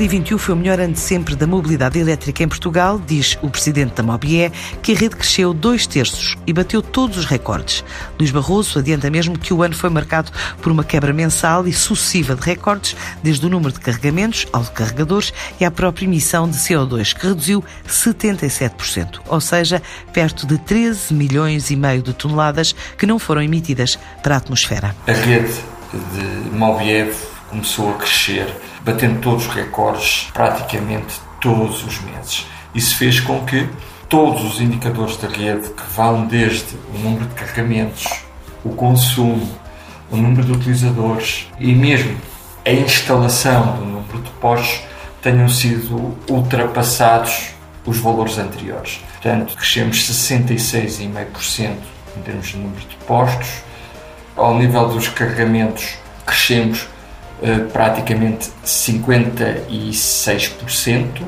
2021 foi o melhor ano de sempre da mobilidade elétrica em Portugal, diz o presidente da Mobié, que a rede cresceu dois terços e bateu todos os recordes. Luís Barroso adianta mesmo que o ano foi marcado por uma quebra mensal e sucessiva de recordes, desde o número de carregamentos ao de carregadores e à própria emissão de CO2, que reduziu 77%, ou seja, perto de 13 milhões e meio de toneladas que não foram emitidas para a atmosfera. A rede de Mobié começou a crescer, batendo todos os recordes praticamente todos os meses. Isso fez com que todos os indicadores da rede, que vão desde o número de carregamentos, o consumo, o número de utilizadores e mesmo a instalação do número de postos, tenham sido ultrapassados os valores anteriores. Portanto, crescemos 66,5% em termos de número de postos. Ao nível dos carregamentos, crescemos praticamente 56%.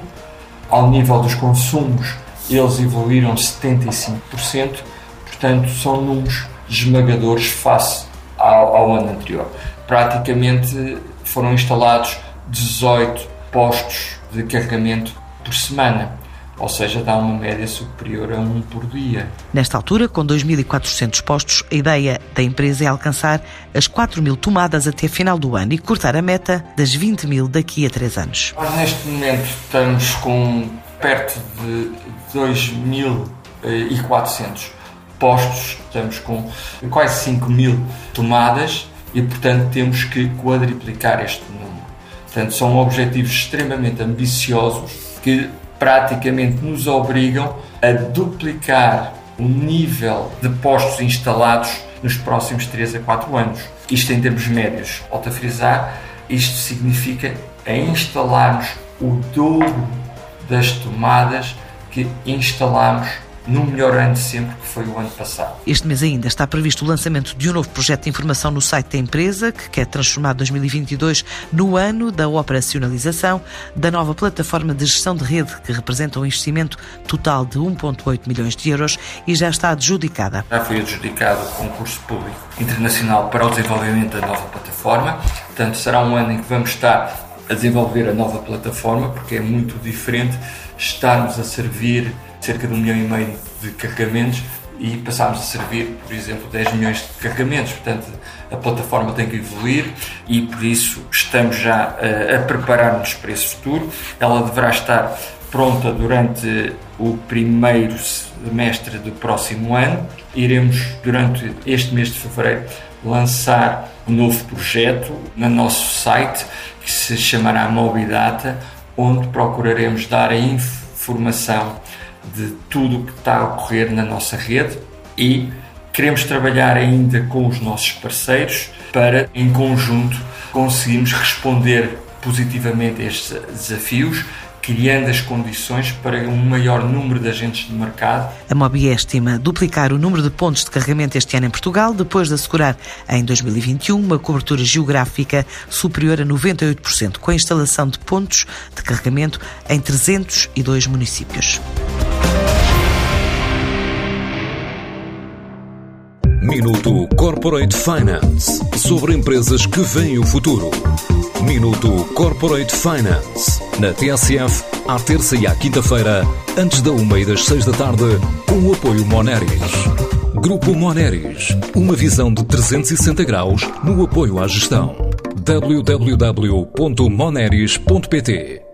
Ao nível dos consumos, eles evoluíram 75%, portanto, são números esmagadores face ao, ao ano anterior. Praticamente foram instalados 18 postos de carregamento por semana ou seja, dá uma média superior a um por dia. Nesta altura, com 2.400 postos, a ideia da empresa é alcançar as 4 mil tomadas até final do ano e cortar a meta das 20 mil daqui a 3 anos. Nós, neste momento, estamos com perto de 2.400 postos, estamos com quase 5 mil tomadas e, portanto, temos que quadriplicar este número. Portanto, são objetivos extremamente ambiciosos que praticamente nos obrigam a duplicar o nível de postos instalados nos próximos 3 a 4 anos. Isto em termos médios. Volto a frisar, isto significa a instalarmos o dobro das tomadas que instalamos no melhor ano de sempre, que foi o ano passado. Este mês ainda está previsto o lançamento de um novo projeto de informação no site da empresa, que quer transformar 2022 no ano da operacionalização da nova plataforma de gestão de rede, que representa um investimento total de 1,8 milhões de euros e já está adjudicada. Já foi adjudicado o concurso público internacional para o desenvolvimento da nova plataforma, portanto, será um ano em que vamos estar a desenvolver a nova plataforma, porque é muito diferente estarmos a servir cerca de um milhão e meio de carregamentos e passámos a servir, por exemplo, 10 milhões de carregamentos. Portanto, a plataforma tem que evoluir e por isso estamos já a, a preparar-nos para esse futuro. Ela deverá estar pronta durante o primeiro semestre do próximo ano. Iremos, durante este mês de fevereiro, lançar um novo projeto no nosso site que se chamará Mobidata, onde procuraremos dar a informação de tudo o que está a ocorrer na nossa rede e queremos trabalhar ainda com os nossos parceiros para, em conjunto, conseguirmos responder positivamente a estes desafios criando as condições para um maior número de agentes de mercado. A Mobi estima duplicar o número de pontos de carregamento este ano em Portugal, depois de assegurar em 2021 uma cobertura geográfica superior a 98%, com a instalação de pontos de carregamento em 302 municípios. Minuto Corporate Finance sobre empresas que veem o futuro. Minuto Corporate Finance na TSF, à terça e à quinta-feira, antes da uma e das seis da tarde, com o apoio Moneris. Grupo Moneris, uma visão de 360 graus no apoio à gestão. www.moneris.pt